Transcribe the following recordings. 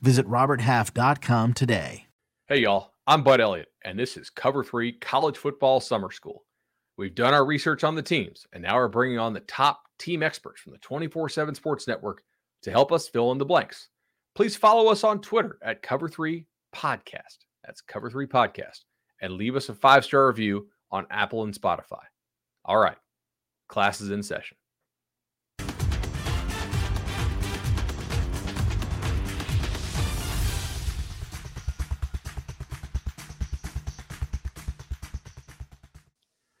Visit RobertHalf.com today. Hey, y'all, I'm Bud Elliott, and this is Cover 3 College Football Summer School. We've done our research on the teams, and now we're bringing on the top team experts from the 24 7 Sports Network to help us fill in the blanks. Please follow us on Twitter at Cover3 Podcast. That's Cover3 Podcast. And leave us a five star review on Apple and Spotify. All right, class is in session.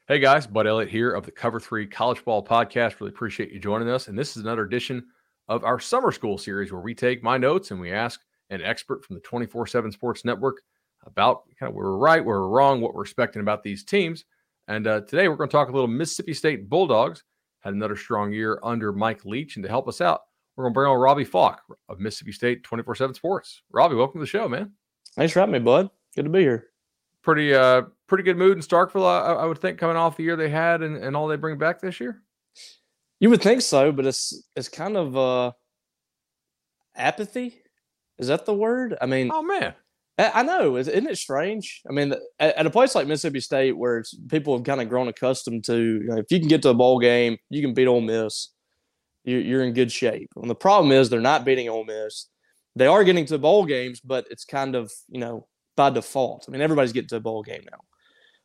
Hey guys, Bud Elliott here of the Cover 3 College Ball Podcast. Really appreciate you joining us. And this is another edition of our summer school series where we take my notes and we ask an expert from the 24 7 Sports Network about kind of where we're right, where we're wrong, what we're expecting about these teams. And uh, today we're going to talk a little Mississippi State Bulldogs. Had another strong year under Mike Leach. And to help us out, we're going to bring on Robbie Faulk of Mississippi State 24 7 Sports. Robbie, welcome to the show, man. Thanks for having me, bud. Good to be here pretty uh pretty good mood in Starkville, I, I, would think, coming off the year they had and, and all they bring back this year. You would think so, but it's it's kind of uh apathy. Is that the word? I mean, oh man, I, know. Isn't it strange? I mean, at, at a place like Mississippi State, where people have kind of grown accustomed to, you know, if you can get to a bowl game, you can beat Ole Miss. You're, you're in good shape. And the problem is they're not beating Ole Miss. They are getting to bowl games, but it's kind of you know by default. I mean, everybody's getting to a bowl game now.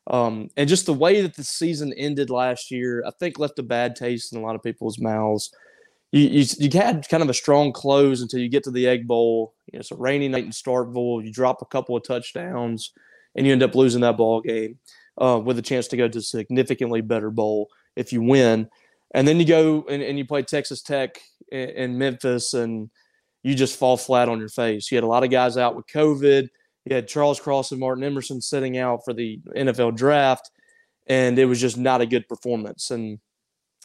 Um, and just the way that the season ended last year, I think left a bad taste in a lot of people's mouths. You, you, you had kind of a strong close until you get to the Egg Bowl. You know, it's a rainy night in Starkville. You drop a couple of touchdowns, and you end up losing that ball game uh, with a chance to go to a significantly better bowl if you win. And then you go and, and you play Texas Tech in Memphis, and you just fall flat on your face. You had a lot of guys out with COVID you had Charles Cross and Martin Emerson sitting out for the NFL draft, and it was just not a good performance. And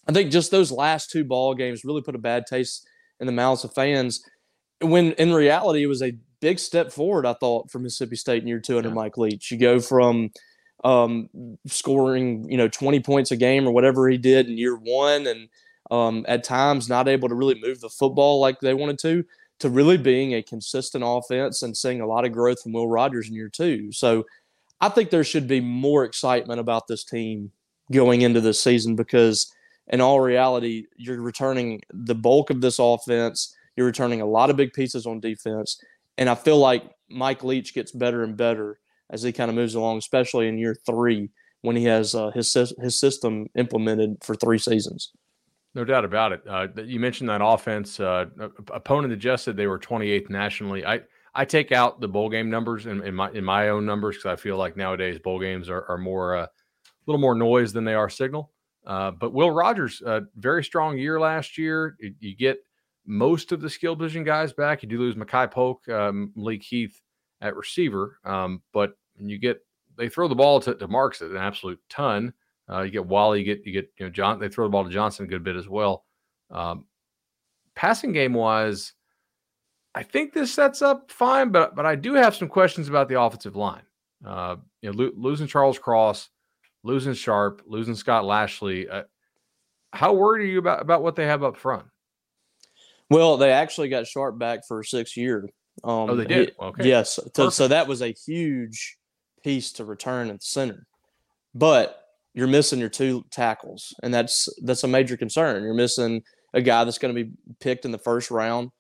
I think just those last two ball games really put a bad taste in the mouths of fans. When in reality, it was a big step forward, I thought, for Mississippi State in year two under yeah. Mike Leach. You go from um, scoring, you know, 20 points a game or whatever he did in year one, and um, at times not able to really move the football like they wanted to, to really being a consistent offense and seeing a lot of growth from Will Rogers in year two. So I think there should be more excitement about this team going into this season because, in all reality, you're returning the bulk of this offense. You're returning a lot of big pieces on defense. And I feel like Mike Leach gets better and better as he kind of moves along, especially in year three when he has uh, his, his system implemented for three seasons. No doubt about it. Uh, you mentioned that offense. Uh, opponent adjusted, they were 28th nationally. I I take out the bowl game numbers in, in my in my own numbers because I feel like nowadays bowl games are, are more uh, a little more noise than they are signal. Uh, but Will Rogers, uh, very strong year last year. You, you, get most of the skill position guys back. You do lose Makai Polk, um, Malik Heath at receiver, um, but you get they throw the ball to, to Marks at an absolute ton. Uh, you get Wally, you get you get you know John. They throw the ball to Johnson a good bit as well. Um, passing game wise, I think this sets up fine, but but I do have some questions about the offensive line. Uh, you know, lo- losing Charles Cross, losing Sharp, losing Scott Lashley. Uh, how worried are you about about what they have up front? Well, they actually got Sharp back for six years. Um, oh, they did. Okay. Yes. So, so that was a huge piece to return at the center. But you're missing your two tackles, and that's that's a major concern. You're missing a guy that's going to be picked in the first round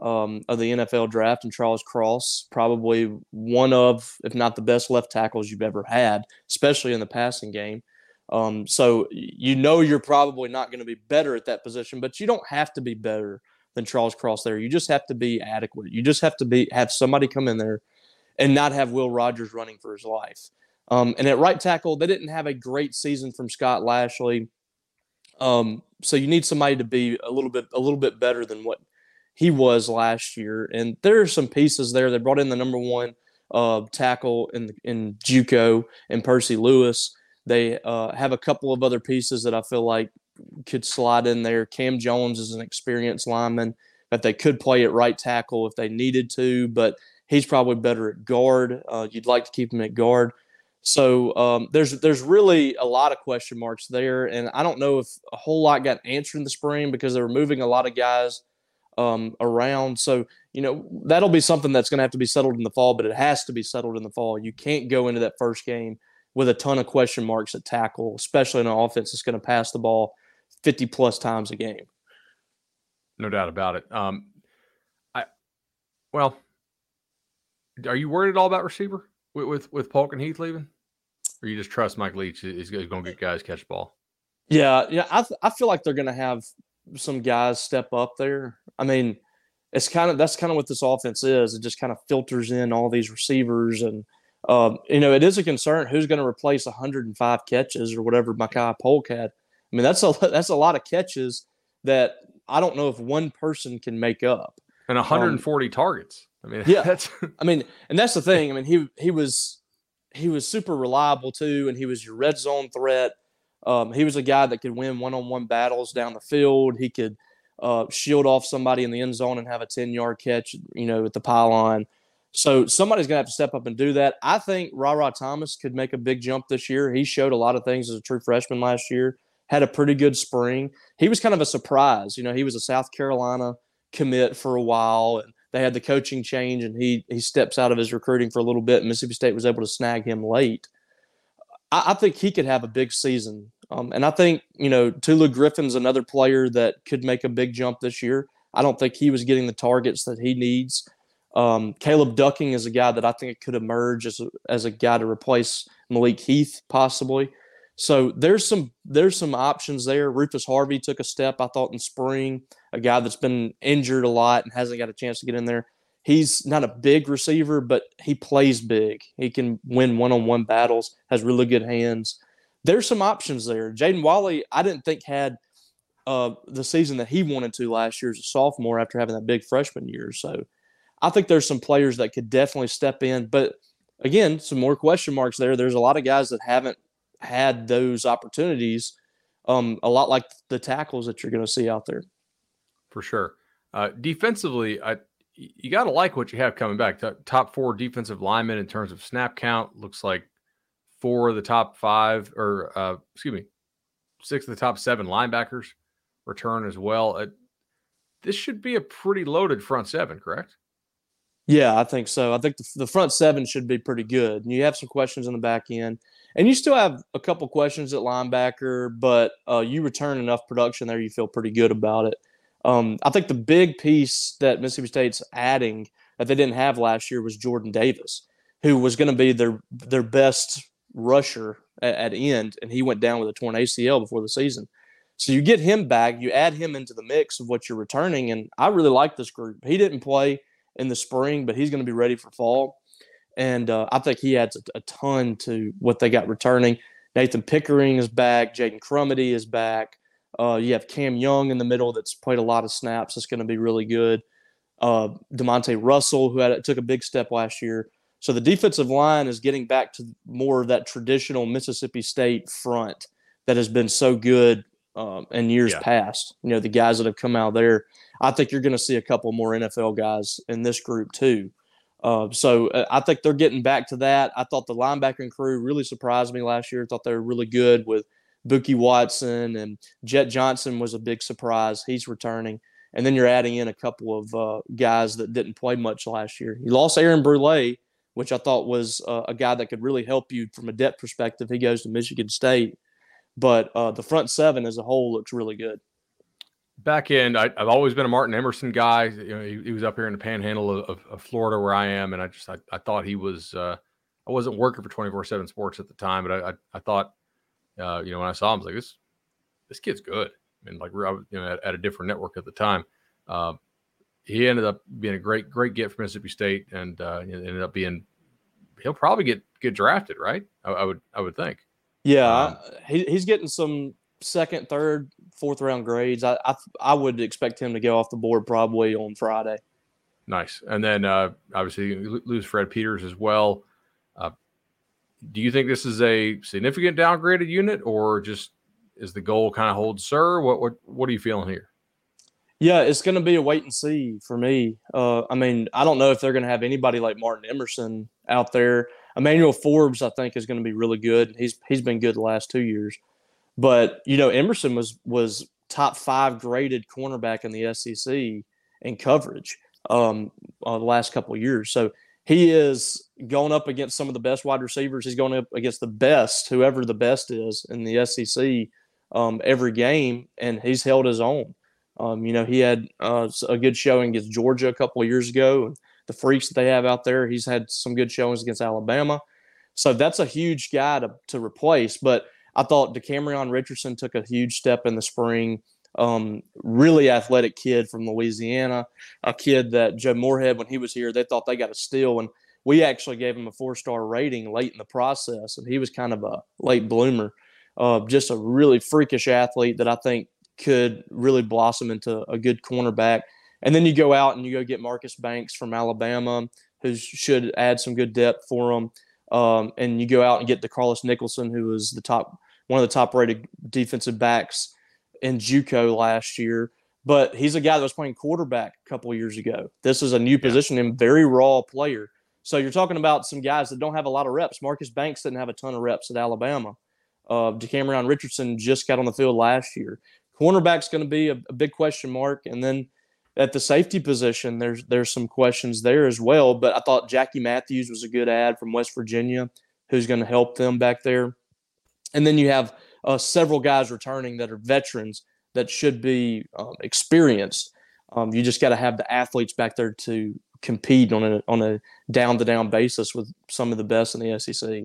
um, of the NFL draft, and Charles Cross, probably one of, if not the best left tackles you've ever had, especially in the passing game. Um, so you know you're probably not going to be better at that position, but you don't have to be better than Charles Cross there. You just have to be adequate. You just have to be have somebody come in there and not have Will Rogers running for his life. Um, and at right tackle, they didn't have a great season from Scott Lashley. Um, so you need somebody to be a little bit a little bit better than what he was last year. And there are some pieces there. They brought in the number one uh, tackle in in JUCO and Percy Lewis. They uh, have a couple of other pieces that I feel like could slide in there. Cam Jones is an experienced lineman that they could play at right tackle if they needed to, but he's probably better at guard. Uh, you'd like to keep him at guard. So um, there's there's really a lot of question marks there, and I don't know if a whole lot got answered in the spring because they were moving a lot of guys um, around. So you know that'll be something that's going to have to be settled in the fall, but it has to be settled in the fall. You can't go into that first game with a ton of question marks at tackle, especially in an offense that's going to pass the ball 50 plus times a game. No doubt about it. Um, I well, are you worried at all about receiver with with, with Polk and Heath leaving? Or you just trust Mike Leach is going to get guys catch ball? Yeah, yeah, I th- I feel like they're going to have some guys step up there. I mean, it's kind of that's kind of what this offense is. It just kind of filters in all these receivers, and um, you know, it is a concern who's going to replace 105 catches or whatever Makai Polk had. I mean, that's a that's a lot of catches that I don't know if one person can make up. And 140 um, targets. I mean, yeah, that's I mean, and that's the thing. I mean, he he was he was super reliable too, and he was your red zone threat. Um, he was a guy that could win one-on-one battles down the field. He could uh, shield off somebody in the end zone and have a ten-yard catch, you know, at the pylon. So somebody's gonna have to step up and do that. I think Rara Thomas could make a big jump this year. He showed a lot of things as a true freshman last year. Had a pretty good spring. He was kind of a surprise. You know, he was a South Carolina commit for a while, and they had the coaching change and he he steps out of his recruiting for a little bit. Mississippi State was able to snag him late. I, I think he could have a big season. Um, and I think, you know, Tulu Griffin's another player that could make a big jump this year. I don't think he was getting the targets that he needs. Um, Caleb Ducking is a guy that I think could emerge as a, as a guy to replace Malik Heath possibly. So there's some there's some options there. Rufus Harvey took a step I thought in spring, a guy that's been injured a lot and hasn't got a chance to get in there. He's not a big receiver, but he plays big. He can win one-on-one battles, has really good hands. There's some options there. Jaden Walley, I didn't think had uh, the season that he wanted to last year as a sophomore after having that big freshman year. So I think there's some players that could definitely step in. But again, some more question marks there. There's a lot of guys that haven't had those opportunities, um, a lot like the tackles that you're going to see out there. For sure. Uh, defensively, I, you got to like what you have coming back. top four defensive linemen in terms of snap count looks like four of the top five, or uh, excuse me, six of the top seven linebackers return as well. Uh, this should be a pretty loaded front seven, correct? Yeah, I think so. I think the, the front seven should be pretty good. And you have some questions in the back end. And you still have a couple questions at linebacker, but uh, you return enough production there, you feel pretty good about it. Um, I think the big piece that Mississippi State's adding that they didn't have last year was Jordan Davis, who was going to be their their best rusher at, at end, and he went down with a torn ACL before the season. So you get him back, you add him into the mix of what you're returning, and I really like this group. He didn't play in the spring, but he's going to be ready for fall and uh, I think he adds a, a, ton to what they got returning. Nathan Pickering is back. Jaden Crumedy is back. Uh, you have Cam Young in the middle that's played a lot of snaps. That's going to be really good. Uh, Demonte Russell, who had took a big step last year. So the defensive line is getting back to more of that traditional Mississippi State front that has been so good um, in years yeah. past. You know, the guys that have come out there. I think you're going to see a couple more NFL guys in this group too. Uh, so uh, I think they're getting back to that. I thought the linebacking crew really surprised me last year. I thought they were really good with Bookie Watson and Jet Johnson was a big surprise. He's returning. And then you're adding in a couple of uh, guys that didn't play much last year. You lost Aaron Brule, which I thought was uh, a guy that could really help you from a depth perspective. He goes to Michigan State. But uh, the front seven as a whole looks really good back end, I, have always been a Martin Emerson guy. You know, he, he, was up here in the panhandle of, of, Florida where I am, and I just I, I thought he was. Uh, I wasn't working for twenty four seven Sports at the time, but I I, I thought, uh, you know, when I saw him, I was like, this this kid's good. I mean, like you know at, at a different network at the time. Uh, he ended up being a great great get for Mississippi State, and uh, ended up being he'll probably get get drafted, right? I, I would I would think. Yeah, um, he, he's getting some second, third, fourth round grades. I, I I would expect him to go off the board probably on Friday. Nice. And then uh, obviously lose Fred Peters as well. Uh, do you think this is a significant downgraded unit, or just is the goal kind of hold sir? What what what are you feeling here? Yeah, it's going to be a wait and see for me. Uh, I mean, I don't know if they're going to have anybody like Martin Emerson out there. Emmanuel Forbes, I think, is going to be really good. He's he's been good the last two years, but you know, Emerson was was top five graded cornerback in the SEC in coverage um, uh, the last couple of years. So he is going up against some of the best wide receivers. He's going up against the best, whoever the best is in the SEC um, every game, and he's held his own. Um, you know, he had uh, a good showing against Georgia a couple of years ago. And the freaks that they have out there, he's had some good showings against Alabama. So that's a huge guy to, to replace. But I thought Decamerion Richardson took a huge step in the spring. Um, really athletic kid from Louisiana, a kid that Joe Moorhead, when he was here, they thought they got a steal. And we actually gave him a four star rating late in the process. And he was kind of a late bloomer. Uh, just a really freakish athlete that I think could really blossom into a good cornerback. And then you go out and you go get Marcus Banks from Alabama, who should add some good depth for them. Um, and you go out and get the Carlos Nicholson, who was the top one of the top rated defensive backs in JUCO last year. But he's a guy that was playing quarterback a couple years ago. This is a new position and very raw player. So you're talking about some guys that don't have a lot of reps. Marcus Banks didn't have a ton of reps at Alabama. Uh, Decamerion Richardson just got on the field last year. Cornerback's going to be a, a, big question mark, and then at the safety position, there's there's some questions there as well. But I thought Jackie Matthews was a good ad from West Virginia, who's going to help them back there. And then you have uh, several guys returning that are veterans that should be um, experienced. Um, you just got to have the athletes back there to compete on a on a down to down basis with some of the best in the SEC.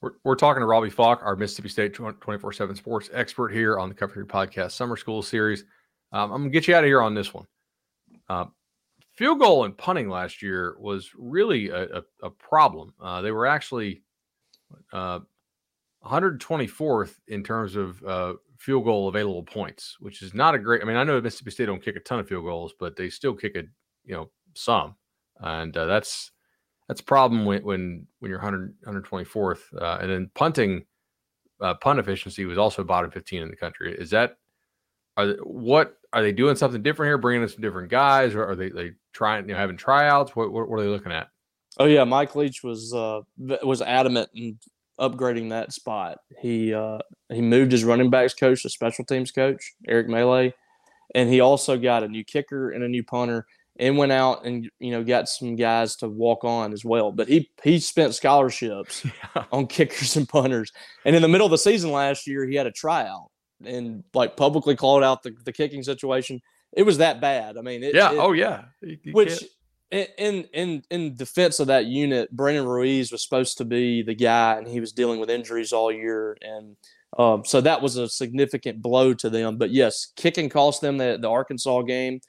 We're, we're talking to Robbie Faulk, our Mississippi State 24 7 sports expert here on the Cover 3 Podcast Summer School Series. Um, I'm going to get you out of here on this one. Uh, field goal and punting last year was really a, a, a problem. Uh, they were actually uh, 124th in terms of uh, field goal available points, which is not a great. I mean, I know Mississippi State don't kick a ton of field goals, but they still kick a you know some, and uh, that's that's a problem when when when you're 100 124th uh, and then punting uh, punt efficiency was also bottom 15 in the country. Is that are they, what are they doing something different here bringing in some different guys or are they, they trying you know having tryouts? What, what, what are they looking at? Oh yeah mike leach was uh was adamant in upgrading that spot he uh he moved his running backs coach to special teams coach eric Mele, and he also got a new kicker and a new punter and went out and you know got some guys to walk on as well. But he he spent scholarships yeah. on kickers and punters. And in the middle of the season last year, he had a tryout and like publicly called out the, the kicking situation. It was that bad. I mean, it, yeah. It, oh yeah. You, you which in in in defense of that unit, Brandon Ruiz was supposed to be the guy, and he was dealing with injuries all year, and um, so that was a significant blow to them. But yes, kicking cost them the, the Arkansas game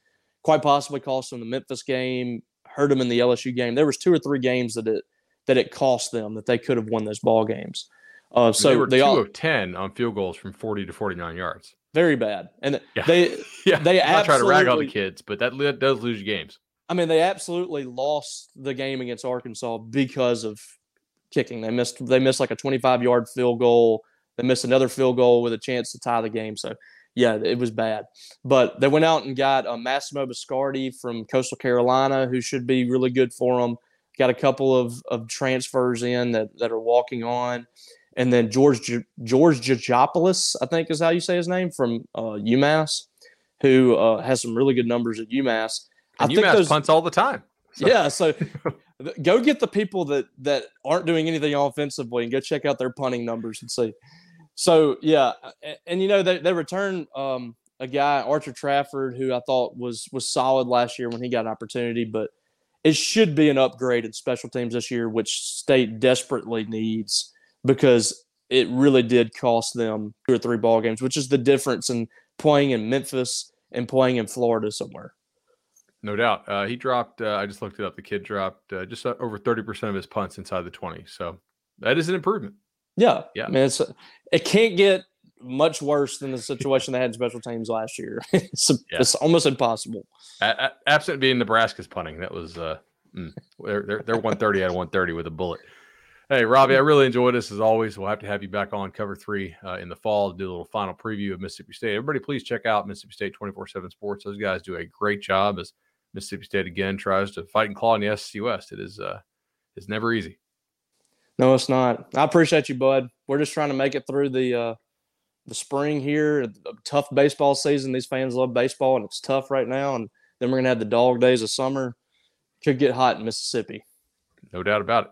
quite possibly cost them the Memphis game, hurt them in the LSU game. There was two or three games that it that it cost them that they could have won those ball games. Uh, so they were they two all, of ten on field goals from forty to forty nine yards. Very bad, and yeah. they yeah. they not trying to rag on the kids, but that does lose you games. I mean, they absolutely lost the game against Arkansas because of kicking. They missed they missed like a twenty five yard field goal. They missed another field goal with a chance to tie the game. So yeah, it was bad. But they went out and got a uh, Massimo Biscardi from Coastal Carolina, who should be really good for them. Got a couple of, of transfers in that, that are walking on. And then George George Georgopoulos, I think is how you say his name, from uh, UMass, who uh, has some really good numbers at UMass. And I UMass think those, punts all the time. So. Yeah, so go get the people that that aren't doing anything offensively and go check out their punting numbers and see. So yeah, and, and you know they they return um, a guy Archer Trafford who I thought was was solid last year when he got an opportunity, but it should be an upgrade in special teams this year, which state desperately needs because it really did cost them two or three ball games, which is the difference in playing in Memphis and playing in Florida somewhere. No doubt. Uh, he dropped, uh, I just looked it up. The kid dropped uh, just over 30% of his punts inside the 20. So that is an improvement. Yeah. Yeah. I mean, it's, it can't get much worse than the situation they had in special teams last year. it's, yeah. it's almost impossible. A- a- absent being Nebraska's punting, that was uh, mm, they're, they're they're 130 out of 130 with a bullet. Hey, Robbie, I really enjoyed this as always. We'll have to have you back on cover three uh, in the fall to do a little final preview of Mississippi State. Everybody, please check out Mississippi State 24 7 Sports. Those guys do a great job as Mississippi State again tries to fight and claw in the SEC West. It is uh, it's never easy. No, it's not. I appreciate you, bud. We're just trying to make it through the uh, the spring here. A tough baseball season. These fans love baseball, and it's tough right now. And then we're gonna have the dog days of summer. Could get hot in Mississippi. No doubt about it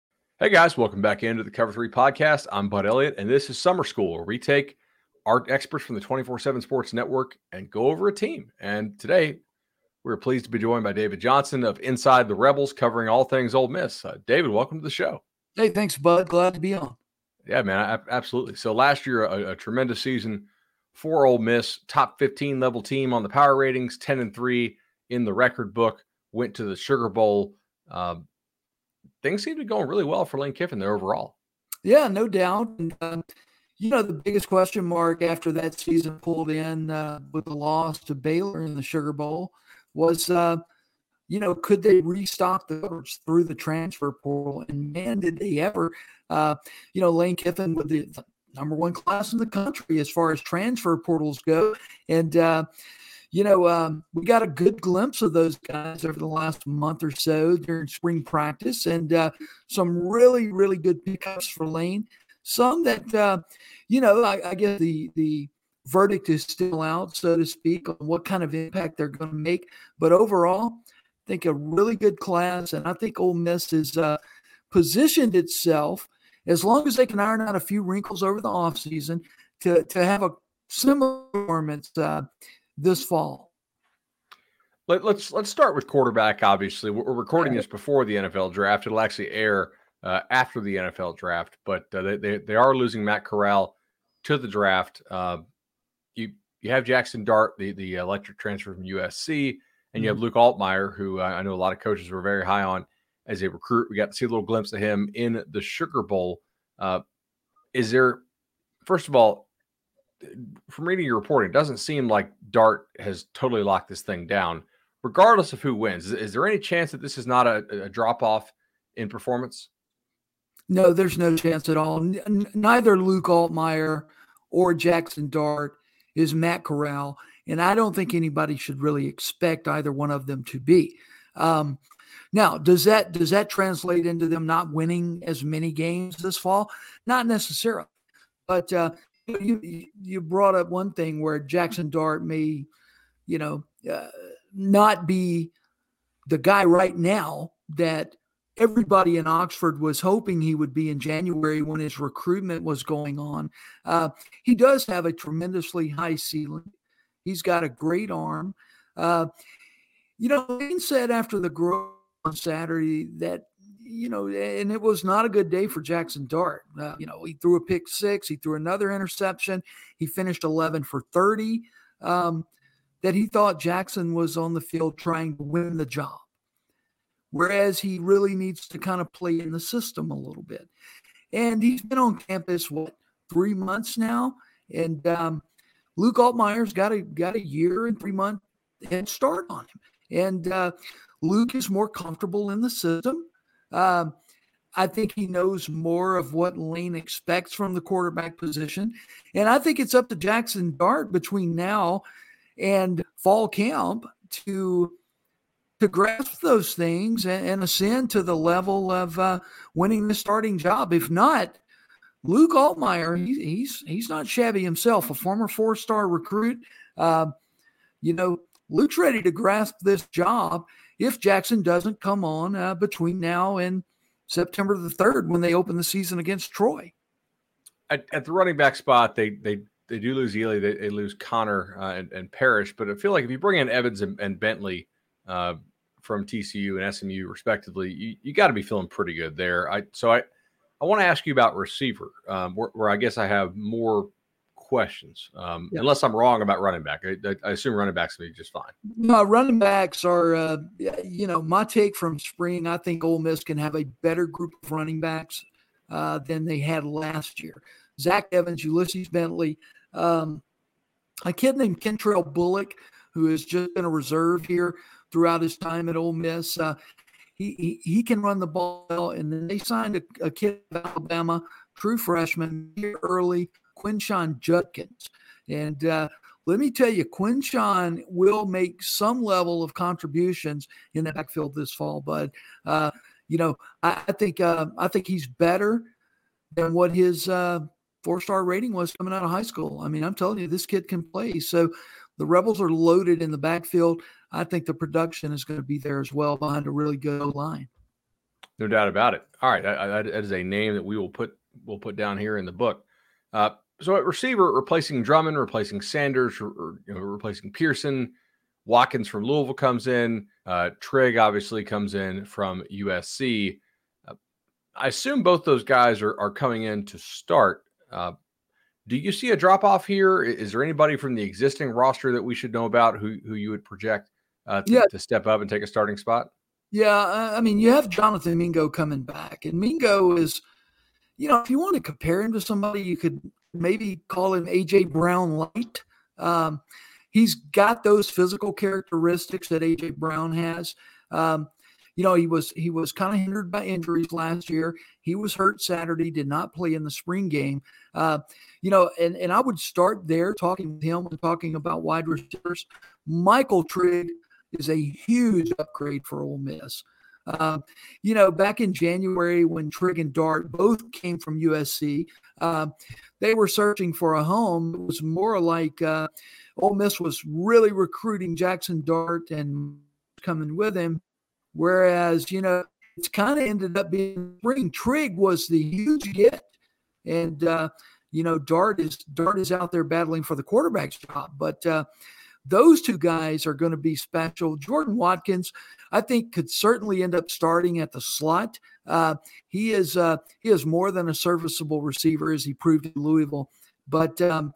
Hey guys, welcome back into the Cover 3 podcast. I'm Bud Elliott, and this is Summer School, where we take our experts from the 24 7 Sports Network and go over a team. And today, we're pleased to be joined by David Johnson of Inside the Rebels, covering all things Ole Miss. Uh, David, welcome to the show. Hey, thanks, Bud. Glad to be on. Yeah, man, I, absolutely. So last year, a, a tremendous season for Ole Miss, top 15 level team on the power ratings, 10 and 3 in the record book, went to the Sugar Bowl. Uh, things seem to be going really well for Lane Kiffin there overall. Yeah, no doubt. And, uh, you know, the biggest question mark after that season pulled in uh, with the loss to Baylor in the Sugar Bowl was, uh, you know, could they restock the coverage through the transfer portal? And man, did they ever. Uh, you know, Lane Kiffin with the number one class in the country as far as transfer portals go. And, uh, you know, um, we got a good glimpse of those guys over the last month or so during spring practice, and uh, some really, really good pickups for Lane. Some that, uh, you know, I, I guess the the verdict is still out, so to speak, on what kind of impact they're going to make. But overall, I think a really good class, and I think Ole Miss has uh, positioned itself as long as they can iron out a few wrinkles over the offseason to to have a similar performance uh, this fall? Let, us let's, let's start with quarterback. Obviously, we're recording this before the NFL draft. It'll actually air uh, after the NFL draft, but uh, they, they, they are losing Matt Corral to the draft. Uh, you you have Jackson Dart, the the electric transfer from USC, and you have mm-hmm. Luke Altmyer, who I know a lot of coaches were very high on as a recruit. We got to see a little glimpse of him in the Sugar Bowl. Uh, is there, first of all, from reading your reporting, it doesn't seem like Dart has totally locked this thing down, regardless of who wins. Is, is there any chance that this is not a, a drop off in performance? No, there's no chance at all. N- neither Luke Altmyer or Jackson Dart is Matt Corral, and I don't think anybody should really expect either one of them to be. Um, now, does that does that translate into them not winning as many games this fall? Not necessarily, but uh, you you brought up one thing where Jackson Dart may, you know, uh, not be the guy right now that everybody in Oxford was hoping he would be in January when his recruitment was going on. Uh, he does have a tremendously high ceiling. He's got a great arm. Uh, you know, Lane said after the growth on Saturday that you know, and it was not a good day for Jackson Dart. Uh, you know, he threw a pick six, he threw another interception, he finished 11 for 30. Um, that he thought Jackson was on the field trying to win the job, whereas he really needs to kind of play in the system a little bit. And he's been on campus what three months now, and um, Luke Altmyer's got a got a year and three month head start on him, and uh, Luke is more comfortable in the system. Um, I think he knows more of what Lane expects from the quarterback position. And I think it's up to Jackson Dart between now and fall camp to to grasp those things and, and ascend to the level of uh, winning the starting job. If not, Luke Altmyer, he, he's he's not shabby himself, a former four star recruit. Uh, you know, Luke's ready to grasp this job, if Jackson doesn't come on uh, between now and September the 3rd when they open the season against Troy. at, at, the running back spot, they they they do lose Ealy, they, they lose Conner uh, and, and Parrish, but I feel like if you bring in Evans and, and Bentley uh, from TCU and SMU respectively, you, you got to be feeling pretty good there. I so I I want to ask you about receiver, um, where, where, I guess I have more questions, um, yeah. unless I'm wrong about running back. I, I, assume running backs will be just fine. No, running backs are, uh, you know, my take from spring. I think Ole Miss can have a better group of running backs uh, than they had last year. Zach Evans, Ulysses Bentley, um, a kid named Kentrell Bullock, who has just been a reserve here throughout his time at Ole Miss. Uh, he, he, he can run the ball. And then they signed a, a kid of Alabama, true freshman, here early, Quinshon Judkins. And uh, let me tell you, Quinshon will make some level of contributions in the backfield this fall. But uh, you know, I, I think uh, I think he's better than what his uh, four star rating was coming out of high school. I mean, I'm telling you, this kid can play. So the Rebels are loaded in the backfield. I think the production is going to be there as well behind a really good line. No doubt about it. All right, that is a name that we will put we'll put down here in the book. Uh, so at receiver, replacing Drummond, replacing Sanders, or, or you know, replacing Pearson. Watkins from Louisville comes in. Uh, Trigg obviously comes in from USC. Uh, I assume both those guys are, are coming in to start. Uh, do you see a drop off here? Is there anybody from the existing roster that we should know about who who you would project uh, to, yeah. to step up and take a starting spot? Yeah, I mean, you have Jonathan Mingo coming back, and Mingo is, you know, if you want to compare him to somebody, you could maybe call him AJ Brown light. Um, he's got those physical characteristics that AJ Brown has. Um, you know, he was he was kind of hindered by injuries last year. He was hurt Saturday, did not play in the spring game. Uh, you know, and and I would start there talking with him and talking about wide receivers. Michael Trigg is a huge upgrade for Ole Miss. Uh, you know, back in January when Trigg and Dart both came from USC, uh, they were searching for a home. It was more like uh, Ole Miss was really recruiting Jackson Dart and coming with him. Whereas, you know, it's kind of ended up being spring. Trigg was the huge get. And, uh, you know, Dart is Dart is out there battling for the quarterback's job. But uh, those two guys are going to be special. Jordan Watkins, I think, could certainly end up starting at the slot. Uh, he is uh, he is more than a serviceable receiver, as he proved in Louisville. But um,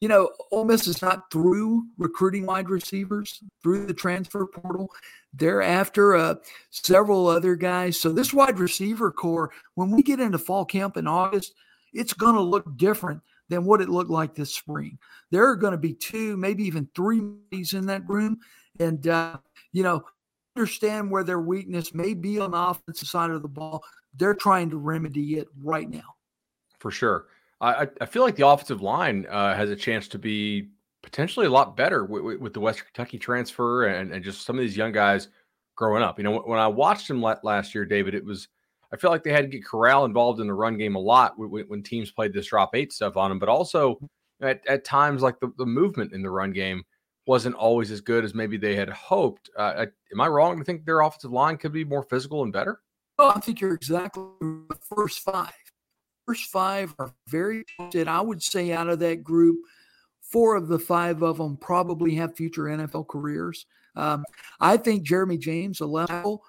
you know, Ole Miss is not through recruiting wide receivers through the transfer portal. They're after uh, several other guys. So this wide receiver core, when we get into fall camp in August, it's going to look different than what it looked like this spring. There are going to be two, maybe even three in that room, and uh, you know, understand where their weakness may be on the offensive side of the ball. They're trying to remedy it right now. For sure. I, I feel like the offensive line uh, has a chance to be potentially a lot better with, with, the Western Kentucky transfer and, and just some of these young guys growing up. You know, when I watched them last year, David, it was I feel like they had to get Corral involved in the run game a lot when, when teams played this drop eight stuff on them, but also at, at times like the, the movement in the run game wasn't always as good as maybe they had hoped. Uh, am I wrong to think their offensive line could be more physical and better? Oh, I think you're exactly the first five first five are very talented. I would say out of that group, four of the five of them probably have future NFL careers. Um, I think Jeremy James, a level,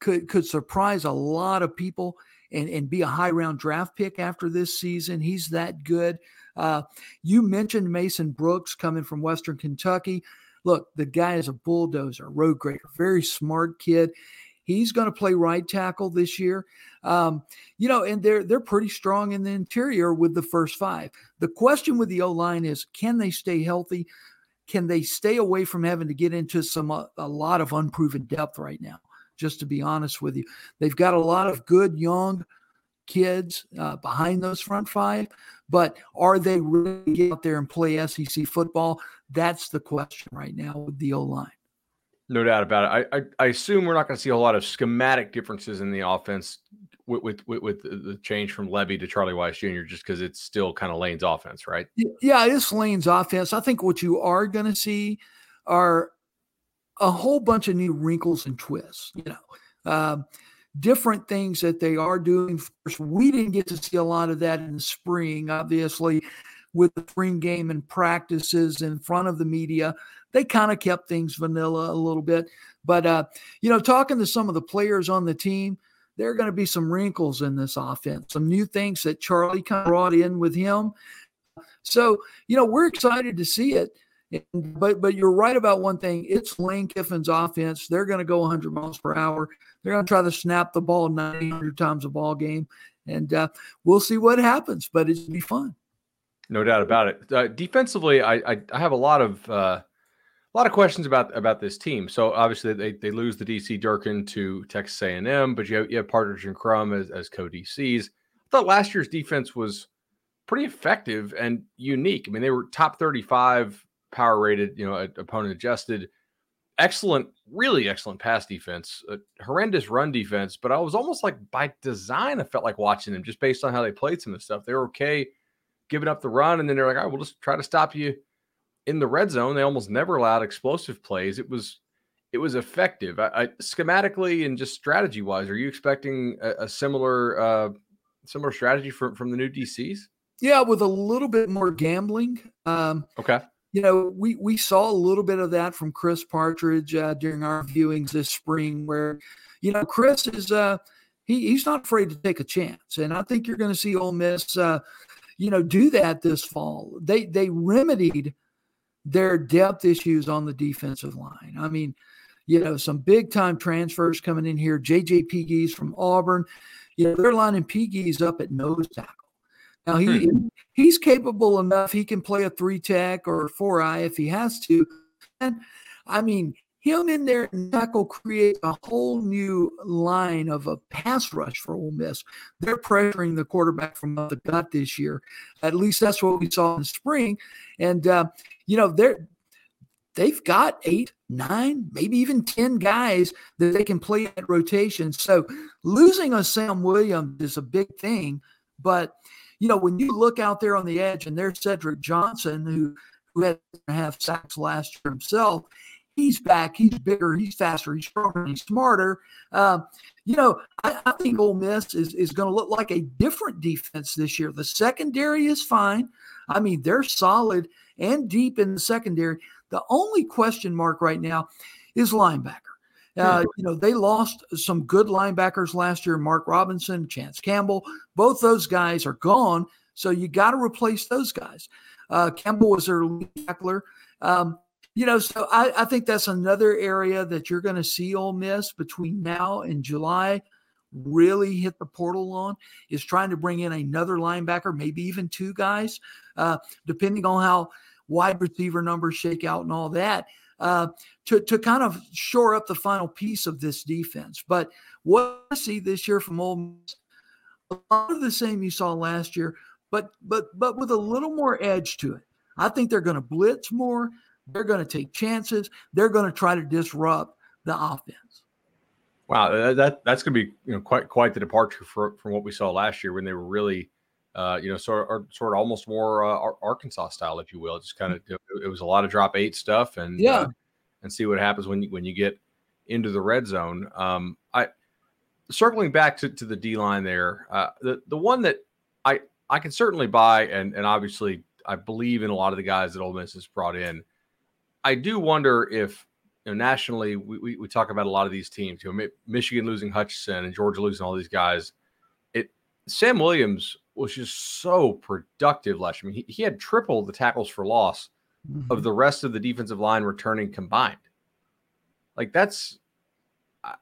could could surprise a lot of people and, and be a high round draft pick after this season. He's that good. Uh, you mentioned Mason Brooks coming from Western Kentucky. Look, the guy is a bulldozer, road grader, very smart kid. He's going to play right tackle this year. Um, you know, and they're they're pretty strong in the interior with the first five. The question with the O line is, can they stay healthy? Can they stay away from having to get into some uh, a lot of unproven depth right now? Just to be honest with you, they've got a lot of good young kids uh, behind those front five, but are they really get out there and play SEC football? That's the question right now with the O line. No doubt about it. I, I, I assume we're not going to see a whole lot of schematic differences in the offense with with, with, the change from Lebby to Charlie Weis Jr. just because it's still kind of Lane's offense, right? Yeah, it's Lane's offense. I think what you are going to see are a whole bunch of new wrinkles and twists. You know, um, different things that they are doing. First, we didn't get to see a lot of that in the spring, obviously, with the spring game and practices in front of the media. They kind of kept things vanilla a little bit. But, uh, you know, talking to some of the players on the team, there are going to be some wrinkles in this offense, some new things that Charlie kind of brought in with him. So, you know, we're excited to see it. But but you're right about one thing. It's Lane Kiffin's offense. They're going to go 100 miles per hour. They're going to try to snap the ball 900 times a ball game, and uh, we'll see what happens. But it'll be fun. No doubt about it. Uh, defensively, I, I, I have a lot of uh, a lot of questions about about this team. So obviously they, they lose the DC Durkin to Texas A&M, but you have, you have Partridge and Crum as, as co-DCs. I thought last year's defense was pretty effective and unique. I mean, they were top 35 power rated, you know, opponent adjusted. Excellent, really excellent pass defense, horrendous run defense. But I was almost like by design, I felt like watching them just based on how they played some of the stuff. They were okay giving up the run, and then they're like, all right, we'll just try to stop you in the red zone. They almost never allowed explosive plays. It was it was effective. I, I schematically and just strategy wise, are you expecting a, a similar uh, similar strategy from from the new DCs? Yeah, with a little bit more gambling. Um, okay you know, we we saw a little bit of that from Chris Partridge uh, during our viewings this spring, where you know Chris is uh, he he's not afraid to take a chance, and I think you're going to see Ole Miss, uh, you know, do that this fall. They they remedied their depth issues on the defensive line. I mean, you know, some big time transfers coming in here. JJ Pegues from Auburn, you know, they're lining Pegues up at nose tackle. Now he hmm. he's capable enough. He can play a three tech or four eye if he has to. And I mean, him in there and tackle create a whole new line of a pass rush for Ole Miss. They're pressuring the quarterback from the gut this year. At least that's what we saw in spring. And uh, you know, they're they've got eight, nine, maybe even 10 guys that they can play at rotation. So losing a Sam Williams is a big thing, but you know, when you look out there on the edge and there's Cedric Johnson, who who had half sacks last year himself, he's back. He's bigger. He's faster. He's stronger. He's smarter. Uh, you know, I, I, think Ole Miss is, is going to look like a different defense this year. The secondary is fine. I mean, they're solid and deep in the secondary. The only question mark right now is linebacker. Uh, you know, they lost some good linebackers last year Mark Robinson, Chance Campbell. Both those guys are gone. So you got to replace those guys. Uh, Campbell was their lead tackler. Um, you know, so I, I, think that's another area that you're going to see Ole Miss between now and July really hit the portal on is trying to bring in another linebacker, maybe even two guys, uh, depending on how wide receiver numbers shake out and all that uh, to, to kind of shore up the final piece of this defense. But what I see this year from Ole Miss, a lot of the same you saw last year, but but but with a little more edge to it. I think they're going to blitz more. They're going to take chances. They're going to try to disrupt the offense. Wow, that that's going to be you know quite quite the departure for, from what we saw last year when they were really uh, you know, sort of, sort of almost more uh, Arkansas style, if you will. Just kind of, it, it, was a lot of drop eight stuff, and yeah, uh, and see what happens when you when you get into the red zone. Um, I circling back to, to the D line there, uh, the the one that I I can certainly buy, and and obviously I believe in a lot of the guys that Ole Miss has brought in. I do wonder if you know, nationally we, we, we talk about a lot of these teams. You know, Michigan losing Hutchinson and Georgia losing all these guys. It Sam Williams was just so productive last year. I mean, he, he had triple the tackles for loss mm-hmm. of the rest of the defensive line returning combined. Like that's,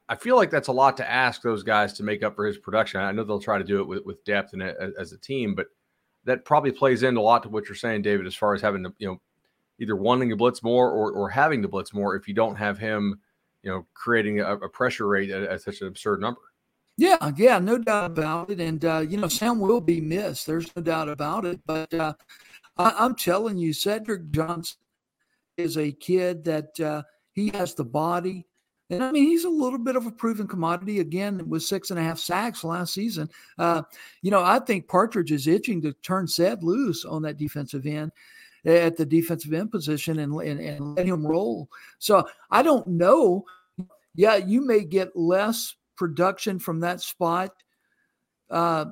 I feel like that's a lot to ask those guys to make up for his production. I know they'll try to do it with, with depth and as a team, but that probably plays into a lot to what you're saying, David, as far as having to, you know, either wanting to blitz more or, or having to blitz more if you don't have him, you know, creating a, a pressure rate at, at such an absurd number. Yeah, yeah, no doubt about it. And uh, you know, Sam will be missed. There's no doubt about it. But uh, I, am telling you, Cedric Johnson is a kid that uh, he has the body. And I mean, he's a little bit of a proven commodity again with six and a half sacks last season. Uh, you know, I think Partridge is itching to turn Ced loose on that defensive end at the defensive end position and, and, and let him roll. So I don't know. Yeah, you may get less production from that spot. Uh,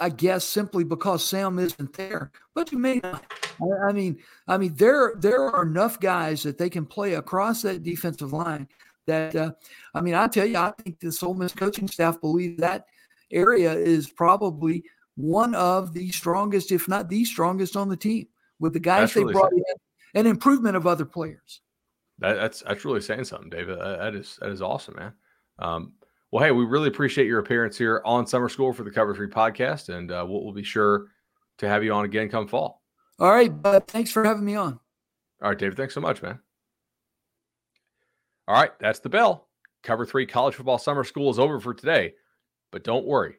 I guess simply because Sam isn't there, but you may not. I, mean, I mean, there there are enough guys that they can play across that defensive line. That uh, I mean, I tell you, I think this Ole Miss coaching staff believe that area is probably one of the strongest, if not the strongest, on the team with the guys that's they really brought in, and improvement of other players. That, that's that's really saying something, David. That is that is awesome, man. Um, well, hey, we really appreciate your appearance here on Summer School for the Cover Three podcast, and uh, we'll, we'll, be sure to have you on again come fall. All right, bud. Thanks for having me on. All right, David. Thanks so much, man. All right, that's the bell. Cover Three College Football Summer School is over for today, but don't worry,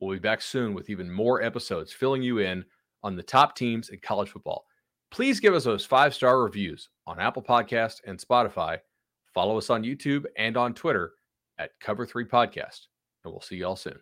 we'll be back soon with even more episodes filling you in on the top teams in college football. Please give us those five star reviews on Apple Podcast and Spotify. Follow us on YouTube and on Twitter at Cover Three Podcast, and we'll see y'all soon.